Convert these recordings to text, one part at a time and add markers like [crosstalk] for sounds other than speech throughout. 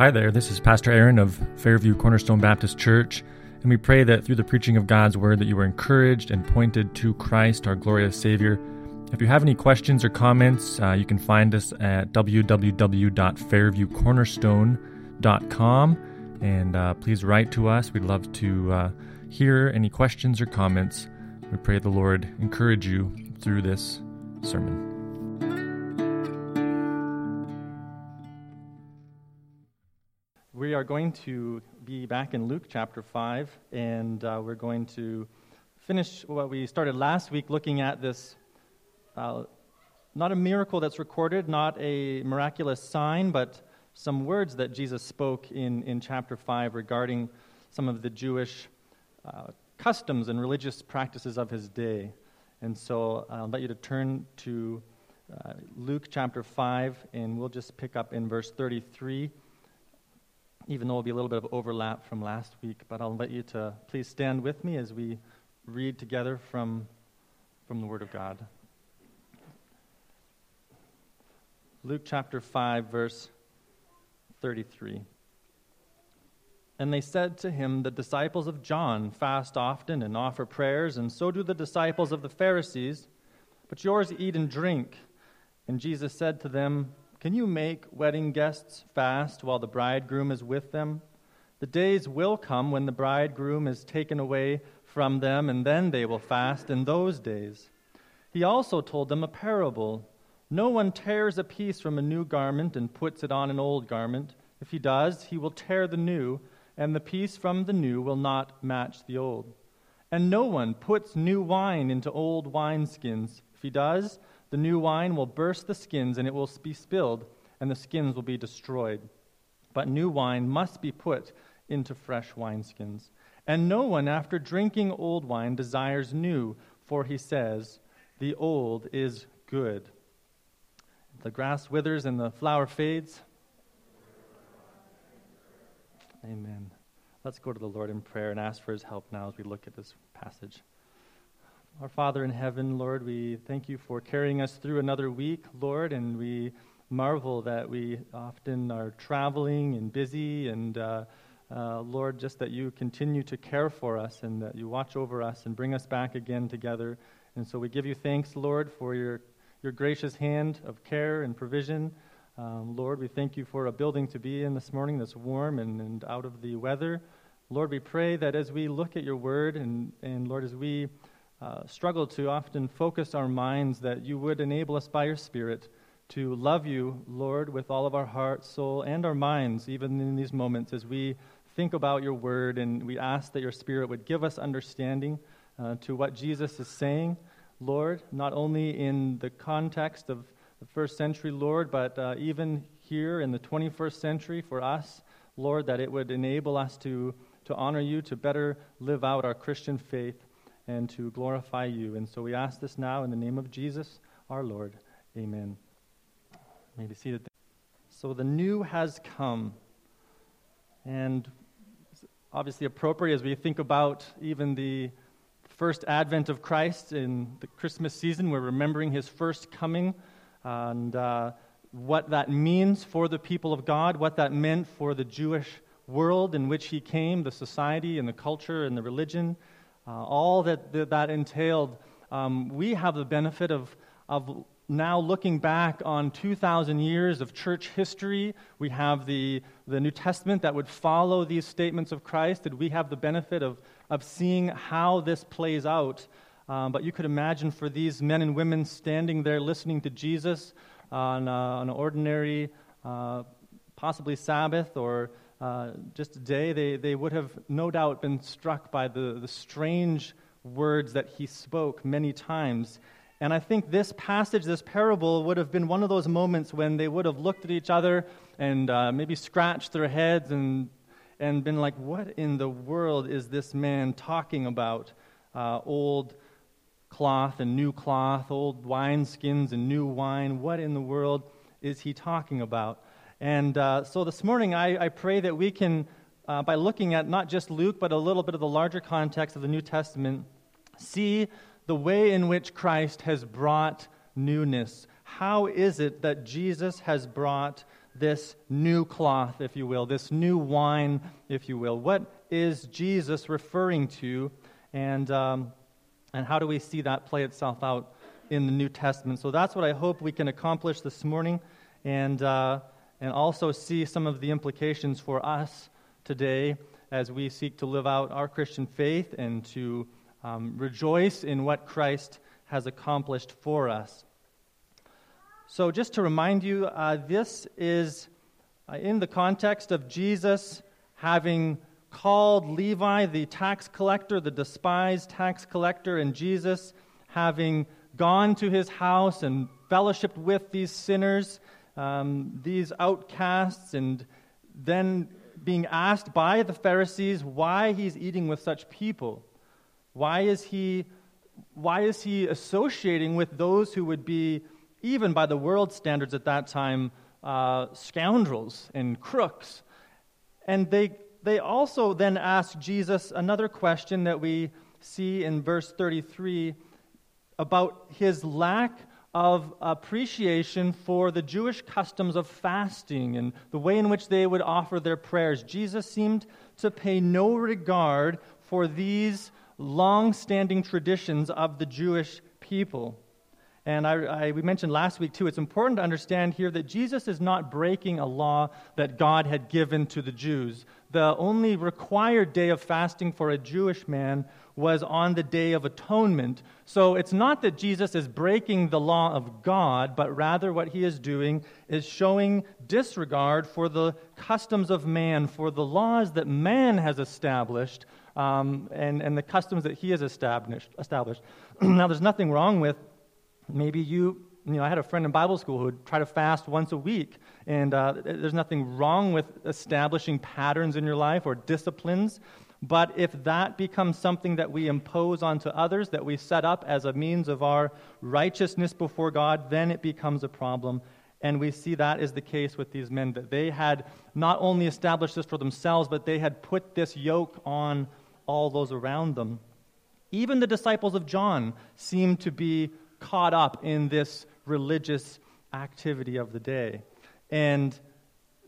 Hi there, this is Pastor Aaron of Fairview Cornerstone Baptist Church, and we pray that through the preaching of God's Word that you were encouraged and pointed to Christ, our glorious Savior. If you have any questions or comments, uh, you can find us at www.fairviewcornerstone.com, and uh, please write to us. We'd love to uh, hear any questions or comments. We pray the Lord encourage you through this sermon. Are going to be back in Luke chapter 5, and uh, we're going to finish what we started last week looking at this uh, not a miracle that's recorded, not a miraculous sign, but some words that Jesus spoke in, in chapter 5 regarding some of the Jewish uh, customs and religious practices of his day. And so I'll invite you to turn to uh, Luke chapter 5, and we'll just pick up in verse 33 even though it'll be a little bit of overlap from last week, but I'll invite you to please stand with me as we read together from, from the Word of God. Luke chapter 5, verse 33. And they said to him, The disciples of John fast often and offer prayers, and so do the disciples of the Pharisees, but yours eat and drink. And Jesus said to them, can you make wedding guests fast while the bridegroom is with them? The days will come when the bridegroom is taken away from them, and then they will fast in those days. He also told them a parable. No one tears a piece from a new garment and puts it on an old garment. If he does, he will tear the new, and the piece from the new will not match the old. And no one puts new wine into old wineskins. If he does, the new wine will burst the skins, and it will be spilled, and the skins will be destroyed. But new wine must be put into fresh wineskins. And no one, after drinking old wine, desires new, for he says, The old is good. The grass withers and the flower fades. Amen. Let's go to the Lord in prayer and ask for his help now as we look at this passage. Our Father in heaven, Lord, we thank you for carrying us through another week, Lord, and we marvel that we often are traveling and busy, and uh, uh, Lord, just that you continue to care for us and that you watch over us and bring us back again together. And so we give you thanks, Lord, for your, your gracious hand of care and provision. Um, Lord, we thank you for a building to be in this morning that's warm and, and out of the weather. Lord, we pray that as we look at your word and, and Lord, as we uh, struggle to often focus our minds that you would enable us by your Spirit to love you, Lord, with all of our heart, soul, and our minds, even in these moments as we think about your word and we ask that your Spirit would give us understanding uh, to what Jesus is saying, Lord, not only in the context of the first century, Lord, but uh, even here in the 21st century for us, Lord, that it would enable us to, to honor you, to better live out our Christian faith and to glorify you. And so we ask this now in the name of Jesus, our Lord. Amen. May be seated. So the new has come. And obviously appropriate as we think about even the first advent of Christ in the Christmas season. We're remembering his first coming and uh, what that means for the people of God, what that meant for the Jewish world in which he came, the society and the culture and the religion uh, all that, that, entailed, um, we have the benefit of, of now looking back on 2,000 years of church history. We have the, the New Testament that would follow these statements of Christ, and we have the benefit of, of seeing how this plays out. Um, but you could imagine for these men and women standing there listening to Jesus on, uh, on an ordinary, uh, possibly Sabbath or uh, just a day, they, they would have no doubt been struck by the, the strange words that he spoke many times. And I think this passage, this parable, would have been one of those moments when they would have looked at each other and uh, maybe scratched their heads and, and been like, What in the world is this man talking about? Uh, old cloth and new cloth, old wineskins and new wine. What in the world is he talking about? And uh, so this morning, I, I, pray that we can, uh, by looking at not just Luke, but a little bit of the larger context of the New Testament, see the way in which Christ has brought newness, how is it that Jesus has brought this new cloth, if you will, this new wine, if you will? What is Jesus referring to? And, um, and how do we see that play itself out in the New Testament? So that's what I hope we can accomplish this morning and, uh, and also see some of the implications for us today as we seek to live out our Christian faith and to um, rejoice in what Christ has accomplished for us. So, just to remind you, uh, this is uh, in the context of Jesus having called Levi the tax collector, the despised tax collector, and Jesus having gone to his house and fellowshiped with these sinners, um, these outcasts, and then being asked by the Pharisees why he's eating with such people. Why is he, why is he associating with those who would be, even by the world standards at that time, uh, scoundrels and crooks? And they, they also then ask Jesus another question that we see in verse 33 about his lack of appreciation for the Jewish customs of fasting and the way in which they would offer their prayers. Jesus seemed to pay no regard for these long standing traditions of the Jewish people. And I, I, we mentioned last week, too, it's important to understand here that Jesus is not breaking a law that God had given to the Jews. The only required day of fasting for a Jewish man was on the Day of Atonement. So it's not that Jesus is breaking the law of God, but rather what he is doing is showing disregard for the customs of man, for the laws that man has established, um, and, and the customs that he has established. established. [clears throat] now, there's nothing wrong with maybe you you know, I had a friend in Bible school who would try to fast once a week, and uh, there's nothing wrong with establishing patterns in your life or disciplines. But if that becomes something that we impose onto others, that we set up as a means of our righteousness before God, then it becomes a problem. And we see that is the case with these men, that they had not only established this for themselves, but they had put this yoke on all those around them. Even the disciples of John seemed to be caught up in this religious activity of the day. And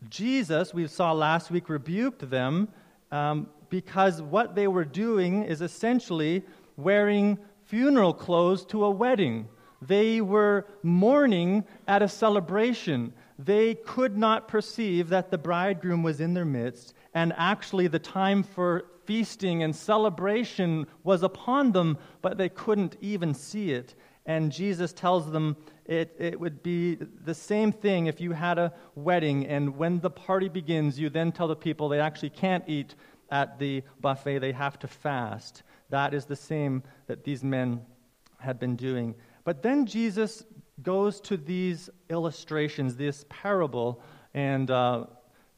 Jesus, we saw last week, rebuked them um, because what they were doing is essentially wearing funeral clothes to a wedding. They were mourning at a celebration. They could not perceive that the bridegroom was in their midst, and actually the time for feasting and celebration was upon them, but they couldn't even see it. And Jesus tells them it, it would be the same thing if you had a wedding, and when the party begins, you then tell the people they actually can't eat at the buffet, they have to fast. That is the same that these men had been doing. But then Jesus goes to these illustrations, this parable, and uh,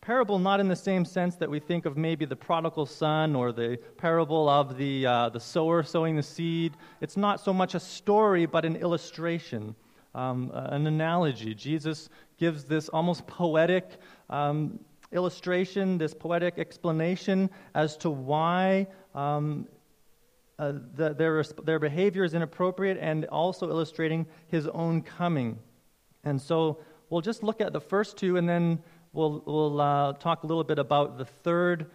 parable not in the same sense that we think of maybe the prodigal son or the parable of the, uh, the sower sowing the seed. It's not so much a story, but an illustration, um, an analogy. Jesus gives this almost poetic um, illustration, this poetic explanation as to why um, uh, the, their, their behavior is inappropriate and also illustrating his own coming. And so we'll just look at the first two and then we'll, we'll uh, talk a little bit about the third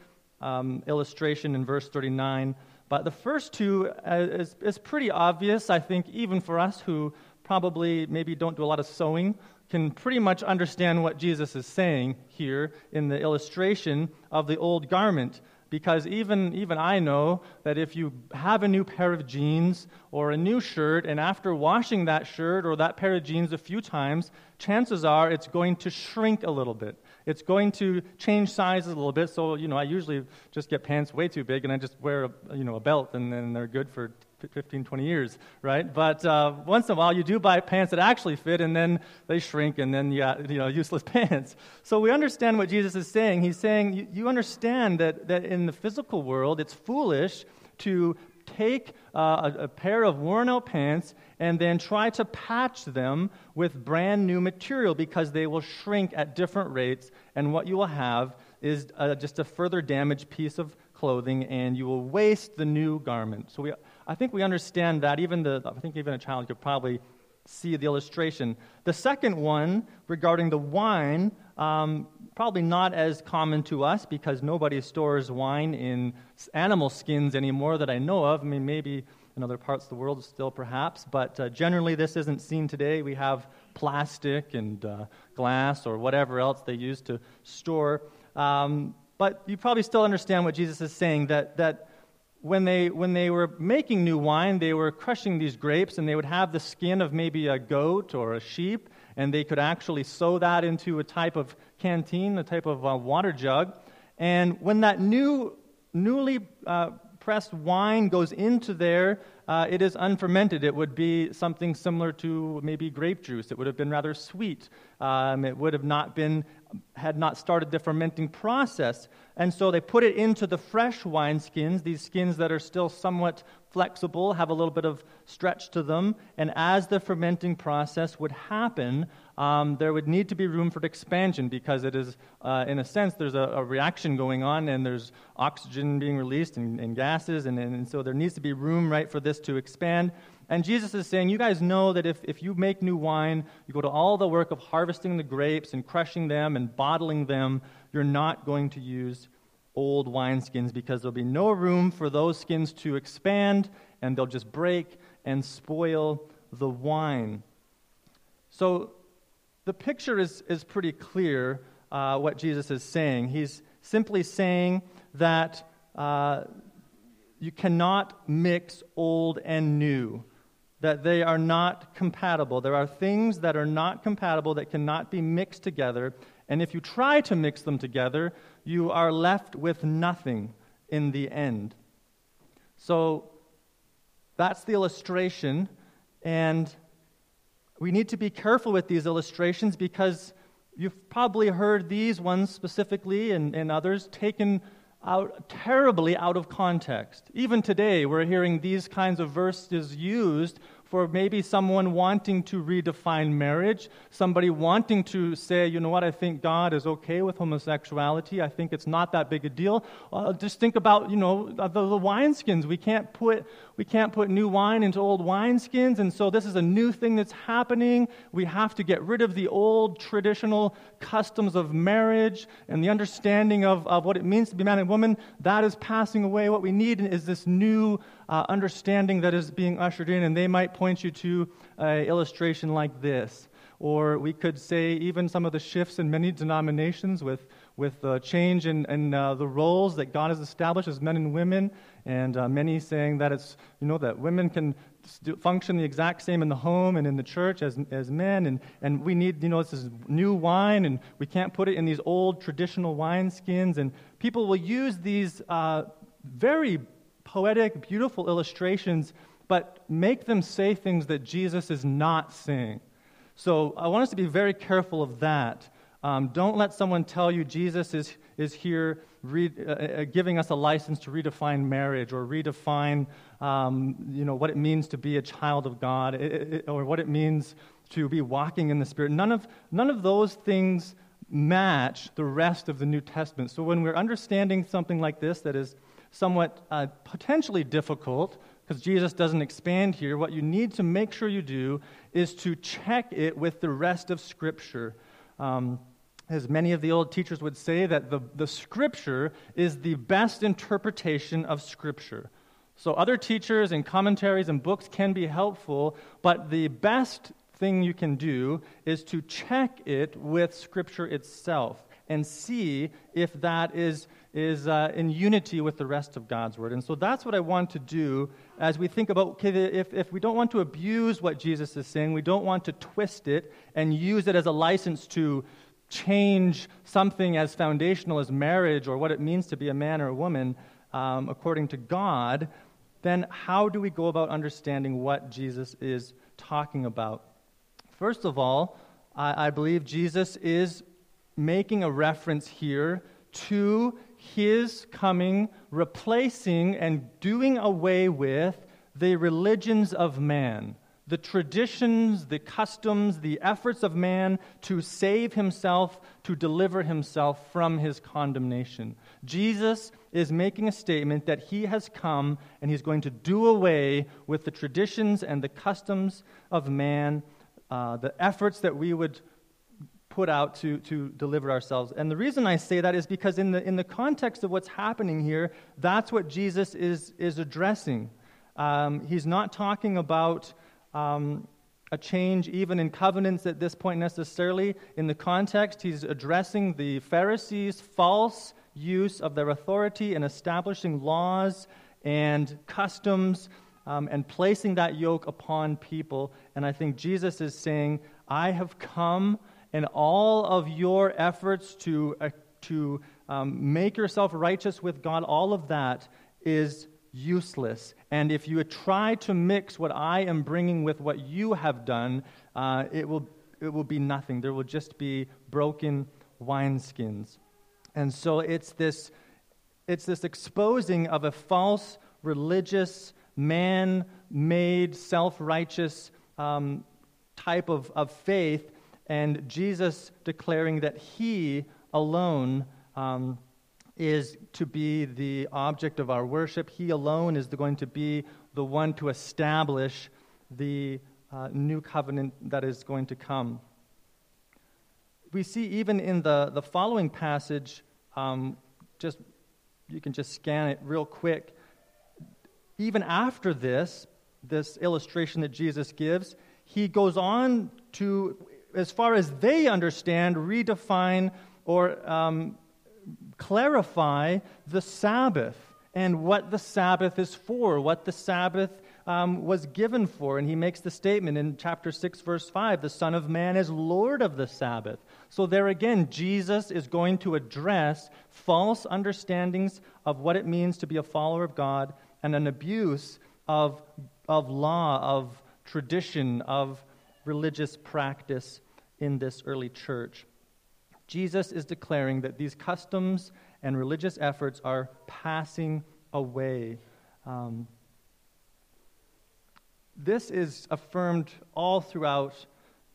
um, illustration in verse 39. But the first two uh, is, is pretty obvious, I think, even for us who probably maybe don't do a lot of sewing can pretty much understand what Jesus is saying here in the illustration of the old garment. Because even, even I know that if you have a new pair of jeans or a new shirt, and after washing that shirt or that pair of jeans a few times, chances are it's going to shrink a little bit. It's going to change sizes a little bit. So, you know, I usually just get pants way too big and I just wear a, you know, a belt and then they're good for 15, 20 years, right? But uh, once in a while, you do buy pants that actually fit, and then they shrink, and then you got you know, [laughs] useless pants. So we understand what Jesus is saying. He's saying, you, you understand that, that in the physical world, it's foolish to take uh, a, a pair of worn out pants and then try to patch them with brand new material because they will shrink at different rates, and what you will have is uh, just a further damaged piece of clothing, and you will waste the new garment. So we I think we understand that. Even the, I think even a child could probably see the illustration. The second one, regarding the wine, um, probably not as common to us because nobody stores wine in animal skins anymore that I know of. I mean, maybe in other parts of the world still perhaps, but uh, generally this isn't seen today. We have plastic and uh, glass or whatever else they use to store. Um, but you probably still understand what Jesus is saying that, that when they, when they were making new wine, they were crushing these grapes and they would have the skin of maybe a goat or a sheep, and they could actually sew that into a type of canteen, a type of uh, water jug. And when that new, newly uh, pressed wine goes into there, uh, it is unfermented. It would be something similar to maybe grape juice. It would have been rather sweet. Um, it would have not been, had not started the fermenting process. And so they put it into the fresh wine skins, these skins that are still somewhat flexible, have a little bit of stretch to them. And as the fermenting process would happen, um, there would need to be room for expansion because it is, uh, in a sense, there's a, a, reaction going on and there's oxygen being released and, and gases, and, and, so there needs to be room, right, for this to expand. And Jesus is saying, You guys know that if, if you make new wine, you go to all the work of harvesting the grapes and crushing them and bottling them, you're not going to use old wineskins because there'll be no room for those skins to expand and they'll just break and spoil the wine. So the picture is, is pretty clear uh, what Jesus is saying. He's simply saying that uh, you cannot mix old and new, that they are not compatible. There are things that are not compatible that cannot be mixed together, and if you try to mix them together, you are left with nothing in the end. So that's the illustration, and we need to be careful with these illustrations because you've probably heard these ones specifically and, and others taken out terribly out of context. Even today, we're hearing these kinds of verses used for maybe someone wanting to redefine marriage, somebody wanting to say, you know what, I think God is okay with homosexuality. I think it's not that big a deal. Uh, just think about, you know, the, the wineskins. We can't put we can't put new wine into old wineskins, and so this is a new thing that's happening. We have to get rid of the old traditional customs of marriage and the understanding of, of what it means to be man and woman. That is passing away. What we need is this new uh, understanding that is being ushered in, and they might point you to an illustration like this. Or we could say even some of the shifts in many denominations with, with the change in, in uh, the roles that God has established as men and women, and uh, many saying that it's, you know, that women can function the exact same in the home and in the church as, as men, and, and we need, you know, this is new wine, and we can't put it in these old traditional wine skins, and people will use these uh, very poetic, beautiful illustrations, but make them say things that Jesus is not saying. So I want us to be very careful of that. Um, don't let someone tell you Jesus is, is here re- uh, uh, giving us a license to redefine marriage or redefine um, you know, what it means to be a child of God it, it, or what it means to be walking in the Spirit. None of, none of those things match the rest of the New Testament. So when we're understanding something like this that is somewhat uh, potentially difficult, because Jesus doesn't expand here, what you need to make sure you do is to check it with the rest of Scripture. Um, as many of the old teachers would say, that the, the Scripture is the best interpretation of Scripture. So, other teachers and commentaries and books can be helpful, but the best thing you can do is to check it with Scripture itself and see if that is is uh, in unity with the rest of God's word. And so that's what I want to do as we think about okay, if, if we don't want to abuse what Jesus is saying, we don't want to twist it and use it as a license to change something as foundational as marriage or what it means to be a man or a woman um, according to God, then how do we go about understanding what Jesus is talking about? First of all, I, I believe Jesus is making a reference here to his coming, replacing and doing away with the religions of man, the traditions, the customs, the efforts of man to save himself, to deliver himself from his condemnation. Jesus is making a statement that he has come and he's going to do away with the traditions and the customs of man, uh, the efforts that we would put out to, to deliver ourselves. And the reason I say that is because, in the, in the context of what's happening here, that's what Jesus is, is addressing. Um, he's not talking about um, a change even in covenants at this point necessarily. In the context, he's addressing the Pharisees' false use of their authority in establishing laws and customs um, and placing that yoke upon people. And I think Jesus is saying, I have come, and all of your efforts to, uh, to um, make yourself righteous with God, all of that is useless. And if you try to mix what I am bringing with what you have done, uh, it, will, it will be nothing. There will just be broken wineskins. And so it's this, it's this exposing of a false religious, man made, self righteous um, type of, of faith, and Jesus declaring that he alone. Um, is to be the object of our worship. He alone is going to be the one to establish the uh, new covenant that is going to come. We see even in the, the following passage, um, just you can just scan it real quick. Even after this, this illustration that Jesus gives, he goes on to, as far as they understand, redefine or um, clarify the Sabbath and what the Sabbath is for, what the Sabbath um, was given for. And he makes the statement in chapter 6, verse 5 the Son of Man is Lord of the Sabbath. So, there again, Jesus is going to address false understandings of what it means to be a follower of God and an abuse of, of law, of tradition, of religious practice in this early church. Jesus is declaring that these customs and religious efforts are passing away. Um, this is affirmed all throughout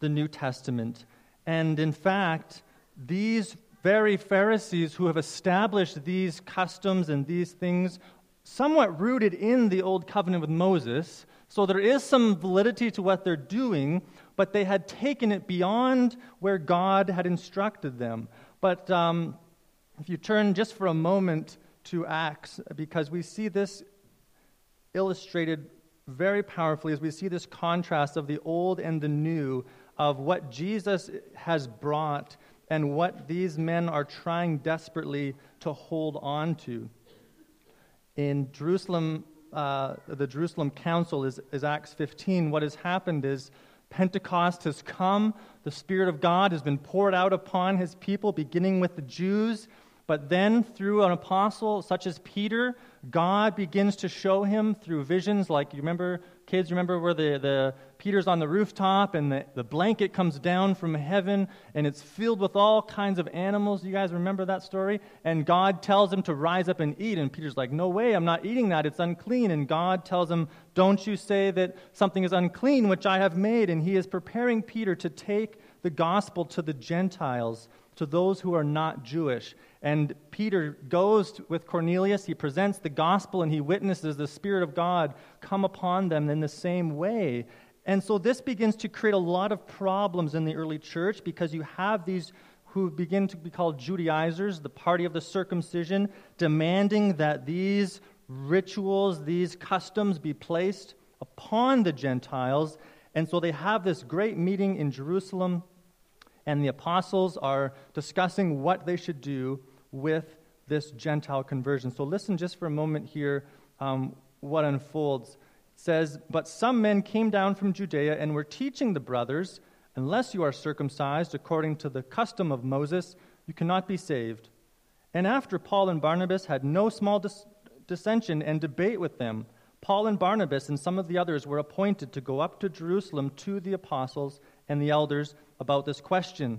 the New Testament. And in fact, these very Pharisees who have established these customs and these things, somewhat rooted in the Old Covenant with Moses, so there is some validity to what they're doing, but they had taken it beyond where God had instructed them. But um, if you turn just for a moment to Acts, because we see this illustrated very powerfully as we see this contrast of the old and the new, of what Jesus has brought and what these men are trying desperately to hold on to. In Jerusalem, uh, the Jerusalem Council is, is Acts 15. What has happened is Pentecost has come. The Spirit of God has been poured out upon his people, beginning with the Jews. But then, through an apostle such as Peter, God begins to show him through visions. Like, you remember, kids, remember where the, the Peter's on the rooftop and the, the blanket comes down from heaven and it's filled with all kinds of animals. You guys remember that story? And God tells him to rise up and eat. And Peter's like, No way, I'm not eating that. It's unclean. And God tells him, Don't you say that something is unclean, which I have made. And he is preparing Peter to take the gospel to the Gentiles, to those who are not Jewish. And Peter goes with Cornelius, he presents the gospel, and he witnesses the Spirit of God come upon them in the same way. And so this begins to create a lot of problems in the early church because you have these who begin to be called Judaizers, the party of the circumcision, demanding that these rituals, these customs be placed upon the Gentiles. And so they have this great meeting in Jerusalem, and the apostles are discussing what they should do with this Gentile conversion. So listen just for a moment here um, what unfolds says, But some men came down from Judea and were teaching the brothers, Unless you are circumcised according to the custom of Moses, you cannot be saved. And after Paul and Barnabas had no small dis- dissension and debate with them, Paul and Barnabas and some of the others were appointed to go up to Jerusalem to the apostles and the elders about this question.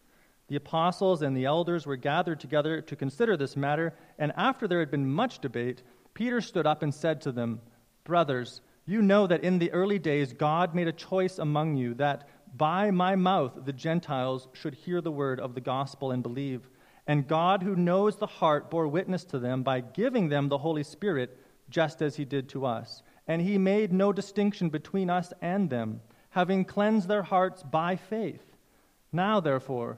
The apostles and the elders were gathered together to consider this matter, and after there had been much debate, Peter stood up and said to them, Brothers, you know that in the early days God made a choice among you that by my mouth the Gentiles should hear the word of the gospel and believe. And God, who knows the heart, bore witness to them by giving them the Holy Spirit, just as he did to us. And he made no distinction between us and them, having cleansed their hearts by faith. Now, therefore,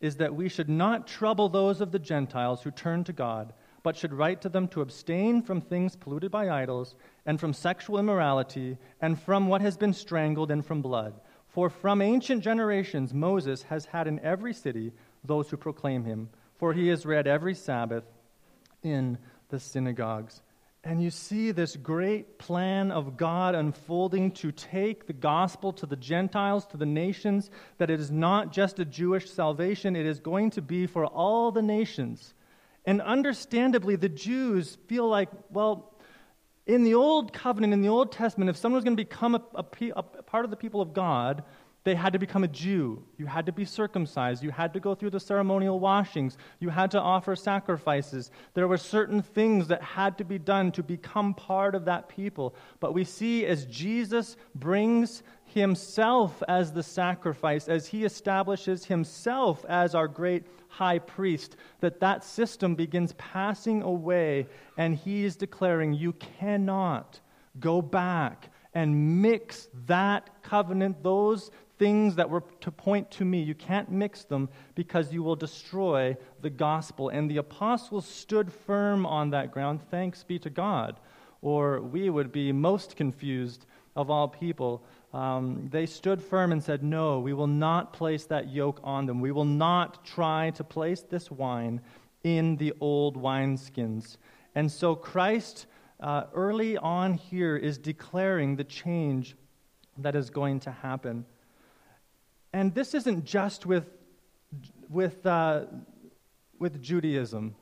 is that we should not trouble those of the Gentiles who turn to God but should write to them to abstain from things polluted by idols, and from sexual immorality, and from what has been strangled, and from blood. For from ancient generations Moses has had in every city those who proclaim him, for he is read every Sabbath in the synagogues. And you see this great plan of God unfolding to take the gospel to the Gentiles, to the nations, that it is not just a Jewish salvation, it is going to be for all the nations. And understandably, the Jews feel like, well, in the Old Covenant, in the Old Testament, if someone was going to become a, a, a, part of the people of God, they had to become a Jew. You had to be circumcised. You had to go through the ceremonial washings. You had to offer sacrifices. There were certain things that had to be done to become part of that people. But we see as Jesus brings himself as the sacrifice, as he establishes himself as our great high priest, that that system begins passing away and he is declaring, You cannot go back and mix that covenant, those things that were to point to me. You can't mix them because you will destroy the gospel. And the apostles stood firm on that ground. Thanks be to God. Or we would be most confused of all people. Um, they stood firm and said, No, we will not place that yoke on them. We will not try to place this wine in the old wineskins. And so Christ, uh, early on here, is declaring the change that is going to happen. And this isn't just with, with, uh, with Judaism.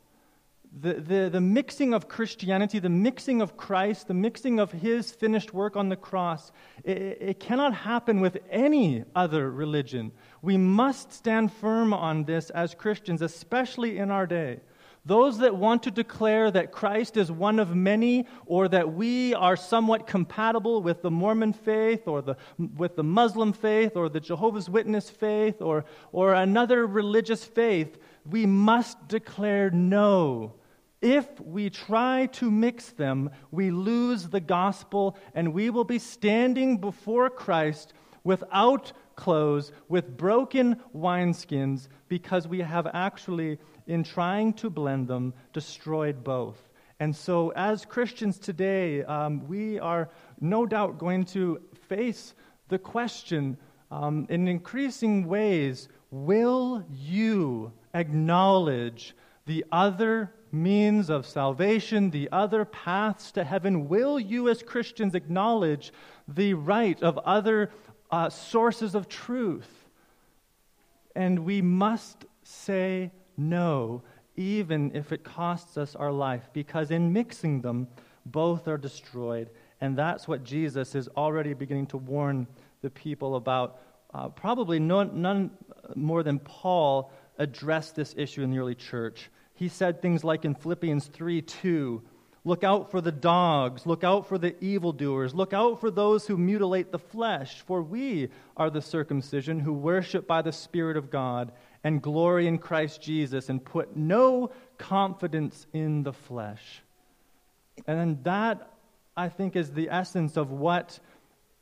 The, the, the mixing of Christianity, the mixing of Christ, the mixing of his finished work on the cross, it, it cannot happen with any other religion. We must stand firm on this as Christians, especially in our day. Those that want to declare that Christ is one of many or that we are somewhat compatible with the Mormon faith or the, with the Muslim faith or the Jehovah's Witness faith or, or another religious faith, we must declare no. If we try to mix them, we lose the gospel and we will be standing before Christ without clothes, with broken wineskins, because we have actually in trying to blend them, destroyed both. And so, as Christians today, um, we are no doubt going to face the question um, in increasing ways will you acknowledge the other means of salvation, the other paths to heaven? Will you, as Christians, acknowledge the right of other uh, sources of truth? And we must say no, even if it costs us our life, because in mixing them, both are destroyed. And that's what Jesus is already beginning to warn the people about. Uh, probably no, none more than Paul addressed this issue in the early church. He said things like in Philippians 3 2, Look out for the dogs, look out for the evildoers, look out for those who mutilate the flesh, for we are the circumcision who worship by the Spirit of God and glory in Christ Jesus and put no confidence in the flesh. And that, I think, is the essence of what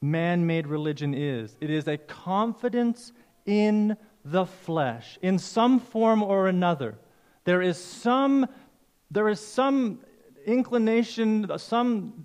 man made religion is it is a confidence in the flesh, in some form or another. There is some, there is some inclination, some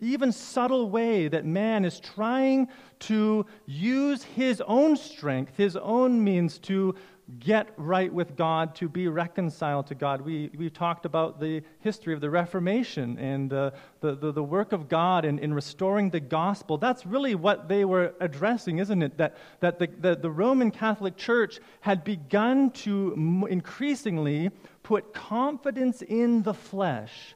even subtle way that man is trying to use his own strength, his own means to get right with God, to be reconciled to God. We, we talked about the history of the Reformation and uh, the, the, the, work of God in, in restoring the gospel. That's really what they were addressing, isn't it? That, that the, the, the Roman Catholic Church had begun to increasingly put confidence in the flesh,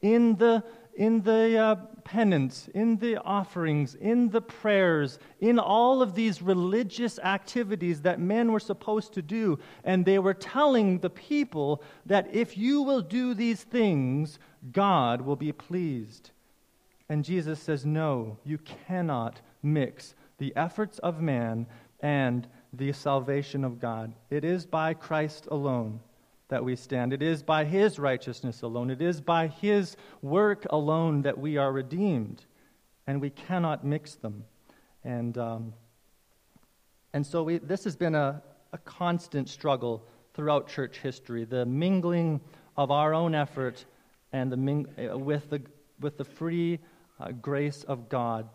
in the, in the uh, penance, in the offerings, in the prayers, in all of these religious activities that men were supposed to do. And they were telling the people that if you will do these things, God will be pleased. And Jesus says, No, you cannot mix the efforts of man and the salvation of God. It is by Christ alone that we stand. It is by His righteousness alone. It is by His work alone that we are redeemed. And we cannot mix them. And, um, and so we, this has been a, a constant struggle throughout church history the mingling of our own effort and the ming- uh, with, the, with the free uh, grace of God.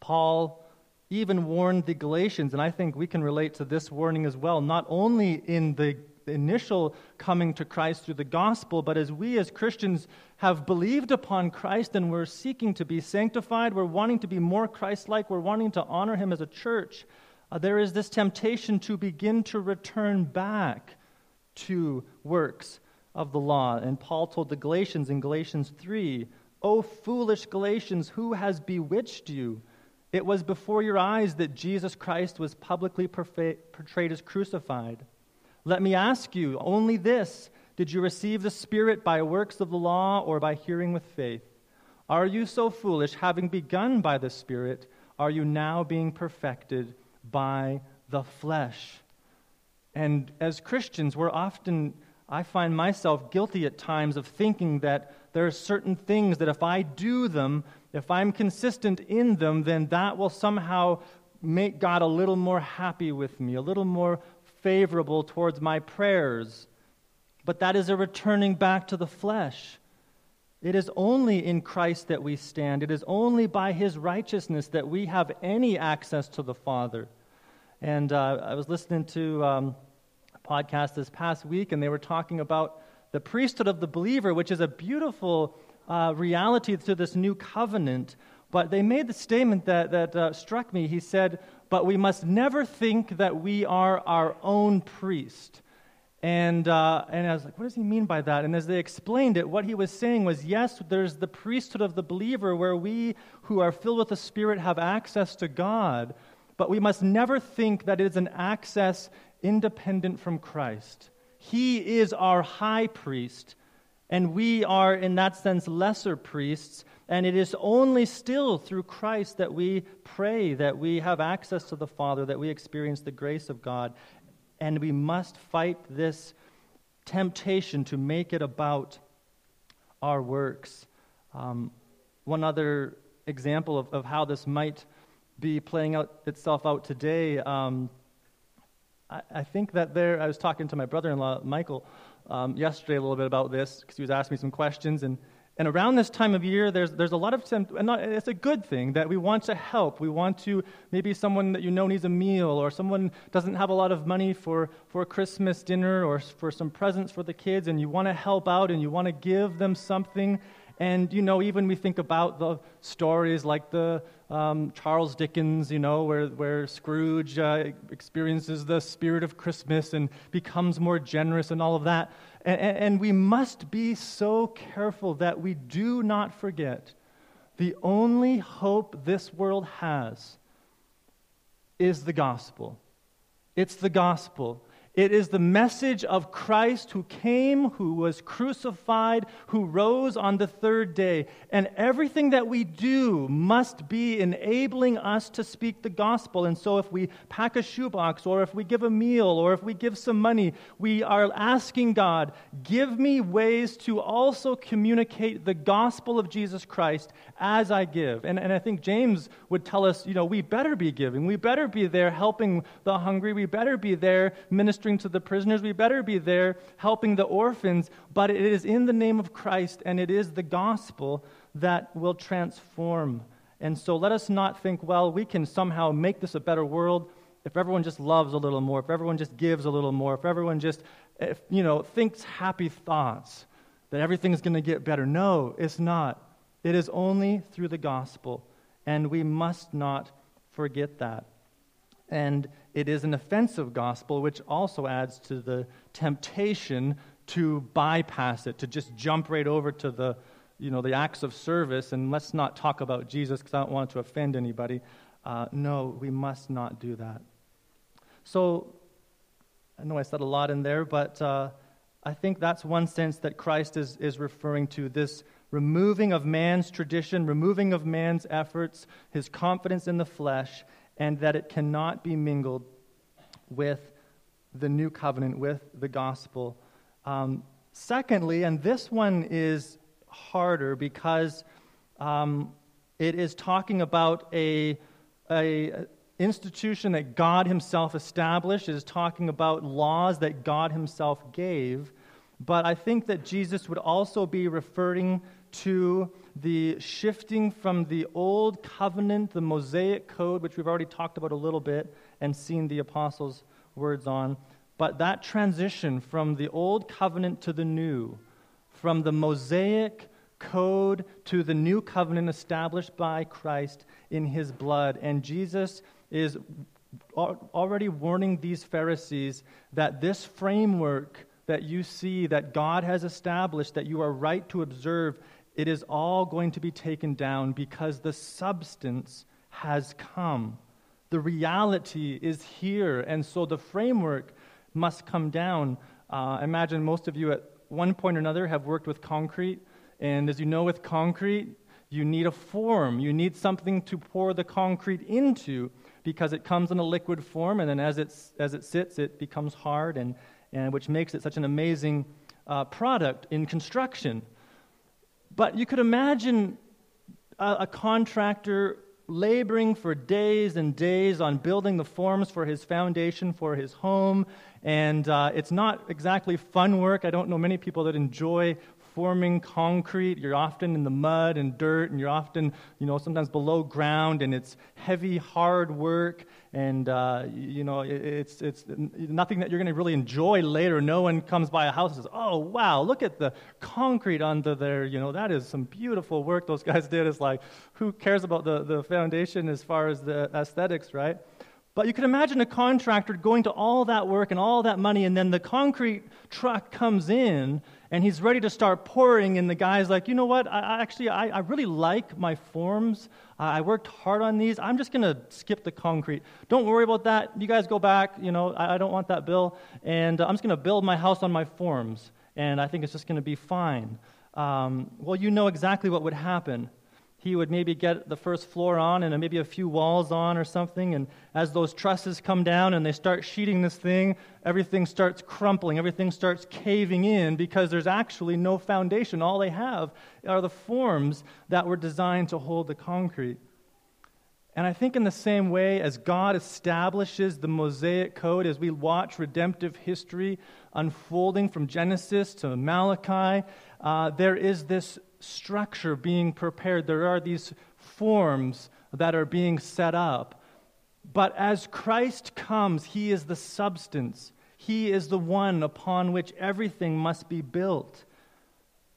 Paul even warned the Galatians, and I think we can relate to this warning as well, not only in the initial coming to Christ through the gospel, but as we as Christians have believed upon Christ and we're seeking to be sanctified, we're wanting to be more Christ like, we're wanting to honor Him as a church, uh, there is this temptation to begin to return back to works of the law. And Paul told the Galatians in Galatians 3 O foolish Galatians, who has bewitched you? It was before your eyes that Jesus Christ was publicly portrayed as crucified. Let me ask you only this Did you receive the Spirit by works of the law or by hearing with faith? Are you so foolish, having begun by the Spirit, are you now being perfected by the flesh? And as Christians, we're often, I find myself guilty at times of thinking that there are certain things that if I do them, if I'm consistent in them, then that will somehow make God a little more happy with me, a little more favorable towards my prayers. But that is a returning back to the flesh. It is only in Christ that we stand. It is only by his righteousness that we have any access to the Father. And uh, I was listening to um, a podcast this past week, and they were talking about the priesthood of the believer, which is a beautiful uh, reality to this new covenant. But they made the statement that, that uh, struck me. He said, but we must never think that we are our own priest. And, uh, and I was like, what does he mean by that? And as they explained it, what he was saying was yes, there's the priesthood of the believer where we who are filled with the Spirit have access to God, but we must never think that it is an access independent from Christ. He is our high priest, and we are, in that sense, lesser priests. And it is only still through Christ that we pray, that we have access to the Father, that we experience the grace of God. And we must fight this temptation to make it about our works. Um, one other example of, of how this might be playing out itself out today. Um, I, I, think that there, I was talking to my brother in law, Michael, um, yesterday a little bit about this because he was asking me some questions. And and around this time of year, there's, there's a lot of, and not, it's a good thing that we want to help. We want to, maybe someone that you know needs a meal, or someone doesn't have a lot of money for, for Christmas dinner or for some presents for the kids, and you want to help out and you want to give them something. And, you know, even we think about the stories like the um, Charles Dickens, you know, where, where Scrooge uh, experiences the spirit of Christmas and becomes more generous and all of that. And, and we must be so careful that we do not forget the only hope this world has is the gospel. It's the gospel. It is the message of Christ who came, who was crucified, who rose on the third day. And everything that we do must be enabling us to speak the gospel. And so if we pack a shoebox, or if we give a meal, or if we give some money, we are asking God, give me ways to also communicate the gospel of Jesus Christ as I give. And, and I think James would tell us, you know, we better be giving. We better be there helping the hungry. We better be there ministering to the prisoners. We better be there helping the orphans. But it is in the name of Christ and it is the gospel that will transform. And so let us not think, well, we can somehow make this a better world if everyone just loves a little more, if everyone just gives a little more, if everyone just, if, you know, thinks happy thoughts, that everything's going to get better. No, it's not. It is only through the gospel, and we must not forget that. And it is an offensive gospel, which also adds to the temptation to bypass it, to just jump right over to the, you know, the acts of service, and let's not talk about Jesus because I don't want to offend anybody. Uh, no, we must not do that. So, I know I said a lot in there, but uh, I think that's one sense that Christ is, is referring to this removing of man's tradition, removing of man's efforts, his confidence in the flesh, and that it cannot be mingled with the new covenant, with the gospel. Um, secondly, and this one is harder because um, it is talking about a, a institution that God Himself established. It is talking about laws that God Himself gave. But I think that Jesus would also be referring to the shifting from the old covenant, the Mosaic code, which we've already talked about a little bit and seen the apostles' words on, but that transition from the old covenant to the new, from the Mosaic code to the new covenant established by Christ in his blood. And Jesus is already warning these Pharisees that this framework that you see that God has established, that you are right to observe, it is all going to be taken down because the substance has come. The reality is here, and so the framework must come down. Uh, I imagine most of you at one point or another have worked with concrete, and as you know, with concrete, you need a form. You need something to pour the concrete into because it comes in a liquid form, and then as, it's, as it sits, it becomes hard, and, and which makes it such an amazing uh, product in construction. But you could imagine a, a contractor laboring for days and days on building the forms for his foundation for his home. And uh, it's not exactly fun work. I don't know many people that enjoy forming concrete. You're often in the mud and dirt, and you're often, you know, sometimes below ground, and it's heavy, hard work. And, uh, you know, it's, it's nothing that you're going to really enjoy later. No one comes by a house and says, oh, wow, look at the concrete under there. You know, that is some beautiful work those guys did. It's like, who cares about the, the foundation as far as the aesthetics, right? But you can imagine a contractor going to all that work and all that money, and then the concrete truck comes in and he's ready to start pouring, and the guy's like, you know what? I, I actually, I, I, really like my forms. I worked hard on these. I'm just going to skip the concrete. Don't worry about that. You guys go back. You know, I, I don't want that bill. And uh, I'm just going to build my house on my forms, and I think it's just going to be fine. Um, well, you know exactly what would happen he would maybe get the first floor on and maybe a few walls on or something. And as those trusses come down and they start sheeting this thing, everything starts crumpling, everything starts caving in because there's actually no foundation. All they have are the forms that were designed to hold the concrete. And I think, in the same way as God establishes the Mosaic Code, as we watch redemptive history unfolding from Genesis to Malachi, uh, there is this structure being prepared. There are these forms that are being set up. But as Christ comes, He is the substance. He is the one upon which everything must be built.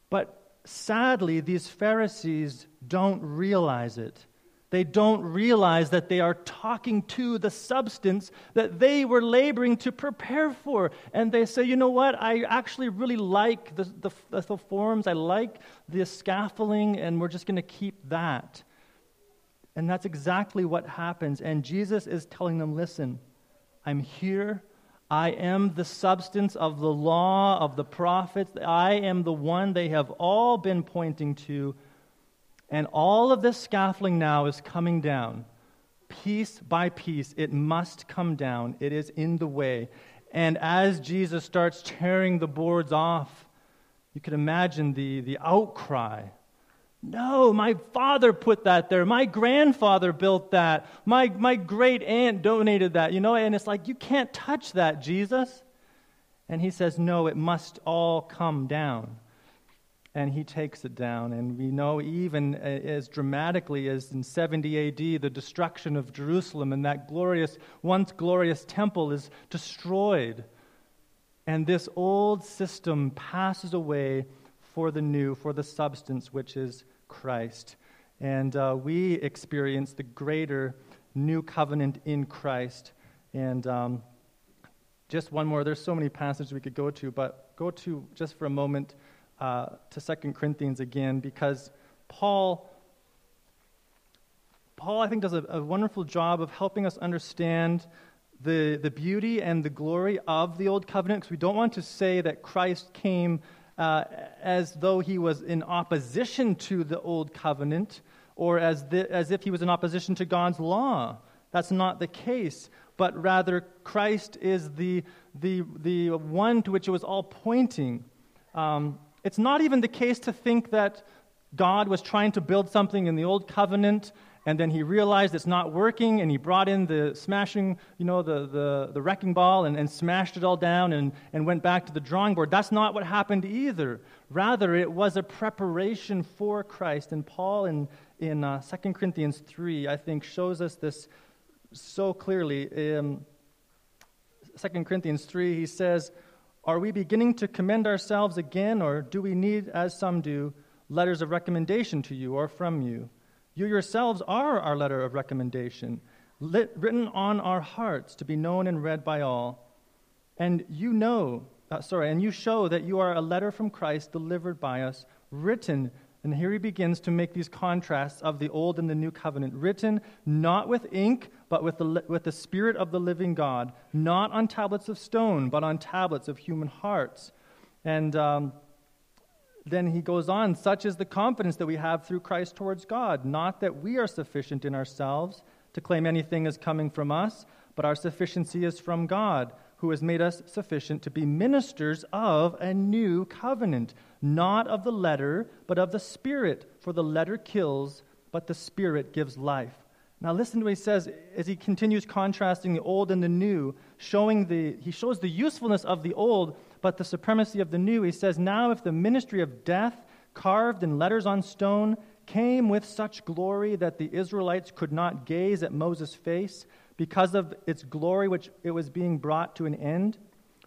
But sadly, these Pharisees don't realize it. They don't realize that they are talking to the substance that they were laboring to prepare for. And they say, you know what? I actually really like the, the, the forms, I like the scaffolding, and we're just going to keep that. And that's exactly what happens. And Jesus is telling them, listen, I'm here. I am the substance of the law, of the prophets. I am the one they have all been pointing to. And all of this scaffolding now is coming down. Piece by piece, it must come down. It is in the way. And as Jesus starts tearing the boards off, you can imagine the, the outcry no, my father put that there. My grandfather built that. My, my great aunt donated that, you know? And it's like, you can't touch that, Jesus. And he says, no, it must all come down. And he takes it down. And we know, even as dramatically as in 70 AD, the destruction of Jerusalem and that glorious, once glorious temple is destroyed. And this old system passes away for the new, for the substance, which is Christ. And uh, we experience the greater new covenant in Christ. And um, just one more. There's so many passages we could go to, but go to just for a moment uh, to Second Corinthians again, because Paul, Paul, I think, does a, a wonderful job of helping us understand the, the beauty and the glory of the old covenant. Because we don't want to say that Christ came uh, as though he was in opposition to the old covenant or as, the, as if he was in opposition to God's law. That's not the case, but rather Christ is the, the, the one to which it was all pointing. Um, it's not even the case to think that God was trying to build something in the old covenant and then he realized it's not working and he brought in the smashing you know the, the, the wrecking ball and, and smashed it all down and, and went back to the drawing board. That's not what happened either. Rather it was a preparation for christ. And paul in, in uh, 2 corinthians 3 i think shows us this so clearly. Um, 2 corinthians 3 he says are we beginning to commend ourselves again or do we need as some do letters of recommendation to you or from you you yourselves are our letter of recommendation, lit, written on our hearts to be known and read by all. And you know, uh, sorry, and you show that you are a letter from Christ delivered by us, written. And here he begins to make these contrasts of the old and the new covenant, written not with ink, but with the, with the Spirit of the living God, not on tablets of stone, but on tablets of human hearts. And um, then he goes on, such is the confidence that we have through Christ towards God. Not that we are sufficient in ourselves to claim anything is coming from us, but our sufficiency is from God, who has made us sufficient to be ministers of a new covenant, not of the letter, but of the Spirit. For the letter kills, but the Spirit gives life. Now listen to what he says as he continues contrasting the old and the new, showing the he shows the usefulness of the old but the supremacy of the new. He says, Now if the ministry of death, carved in letters on stone, came with such glory that the Israelites could not gaze at Moses' face because of its glory which it was being brought to an end,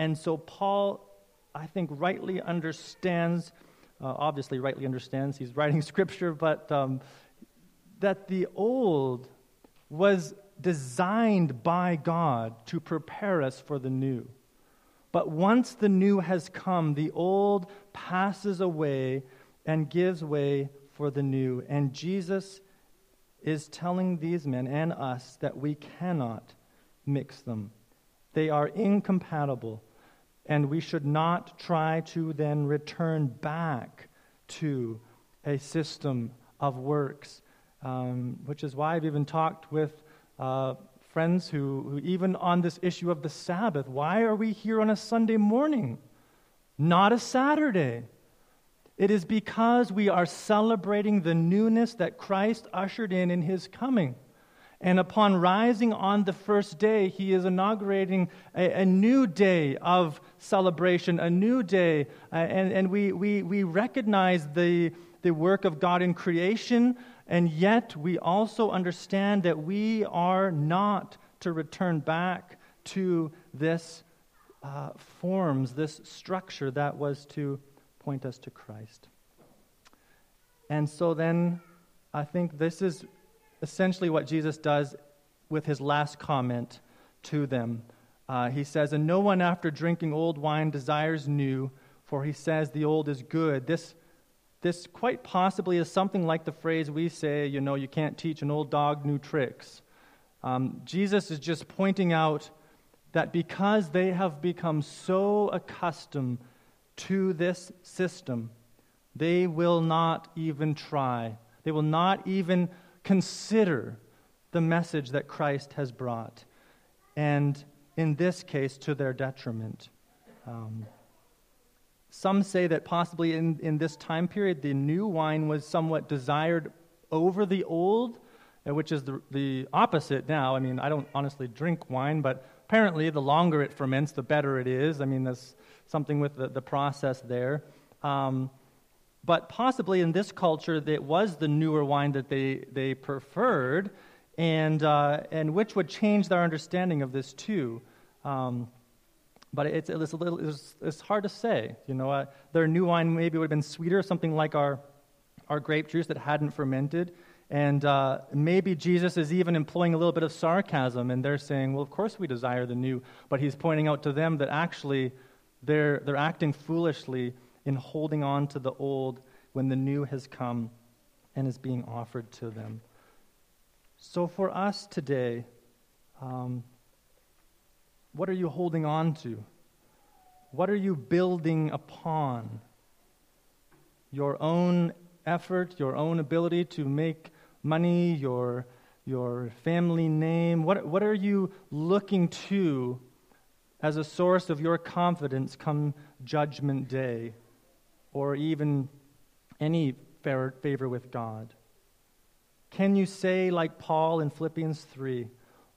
And so Paul, I think, rightly understands, uh, obviously, rightly understands, he's writing [laughs] scripture, but um, that the old was designed by God to prepare us for the new. But once the new has come, the old passes away and gives way for the new. And Jesus is telling these men and us that we cannot mix them, they are incompatible. And we should not try to then return back to a system of works, um, which is why I've even talked with. Uh, friends who, who, even on this issue of the Sabbath, why are we here on a Sunday morning, not a Saturday? It is because we are celebrating the newness that Christ ushered in in his coming. And upon rising on the first day, he is inaugurating a, a new day of celebration, a new day. Uh, and and we, we, we recognize the, the work of God in creation, and yet, we also understand that we are not to return back to this uh, forms, this structure that was to point us to Christ. And so then I think this is essentially what Jesus does with his last comment to them. Uh, he says, And no one after drinking old wine desires new, for he says the old is good. This, this quite possibly is something like the phrase we say, you know, you can't teach an old dog new tricks. Um, Jesus is just pointing out that because they have become so accustomed to this system, they will not even try. They will not even consider the message that Christ has brought. And in this case, to their detriment. Um, some say that possibly in, in this time period, the new wine was somewhat desired over the old, uh, which is the, the opposite now. I mean, I don't honestly drink wine, but apparently the longer it ferments, the better it is. I mean, there's something with the, the process there. Um, but possibly in this culture, it was the newer wine that they, they preferred, and, uh, and which would change their understanding of this too. Um, but it's, it's, a little, it's, it's, hard to say. You know, uh, their new wine maybe would have been sweeter, something like our, our grape juice that hadn't fermented. And uh, maybe Jesus is even employing a little bit of sarcasm, and they're saying, well, of course we desire the new. But he's pointing out to them that actually they're, they're acting foolishly in holding on to the old when the new has come and is being offered to them. So, for us today, um, what are you holding on to? What are you building upon? Your own effort, your own ability to make money, your, your family name? What, what are you looking to as a source of your confidence come Judgment Day? or even any favor with God? Can you say, like Paul in Philippians 3,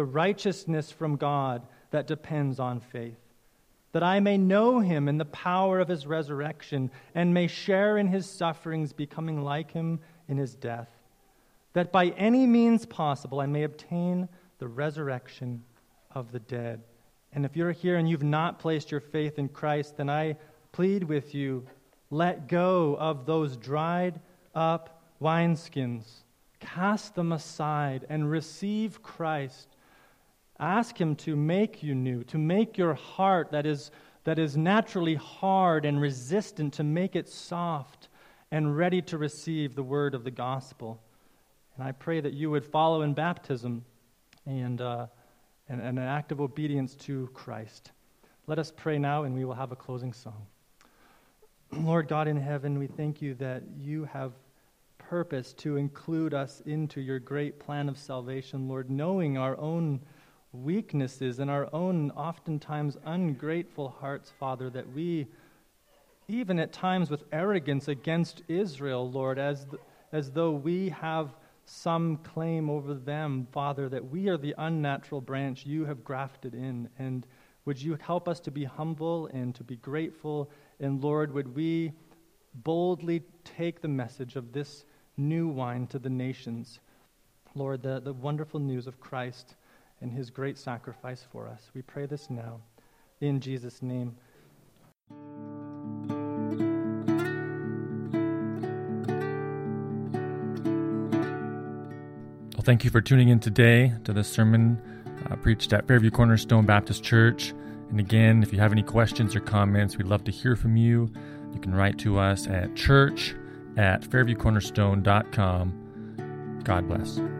the righteousness from God that depends on faith. That I may know him in the power of his resurrection and may share in his sufferings, becoming like him in his death. That by any means possible I may obtain the resurrection of the dead. And if you're here and you've not placed your faith in Christ, then I plead with you let go of those dried up wineskins. Cast them aside and receive Christ. Ask Him to make you new, to make your heart that is, that is naturally hard and resistant, to make it soft and ready to receive the word of the gospel. And I pray that you would follow in baptism and, uh, and, and an act of obedience to Christ. Let us pray now, and we will have a closing song. [clears throat] Lord God in heaven, we thank you that you have purpose to include us into your great plan of salvation, Lord, knowing our own weaknesses and our own oftentimes ungrateful hearts, Father, that we, even at times with arrogance against Israel, Lord, as, th- as though we have some claim over them, Father, that we are the unnatural branch you have grafted in. And would you help us to be humble and to be grateful and Lord, would we boldly take the message of this new wine to the nations? Lord, the, the wonderful news of Christ and his great sacrifice for us. We pray this now. In Jesus' name. Well, thank you for tuning in today to the sermon uh, preached at Fairview Cornerstone Baptist Church. And again, if you have any questions or comments, we'd love to hear from you. You can write to us at church at fairviewcornerstone.com. God bless.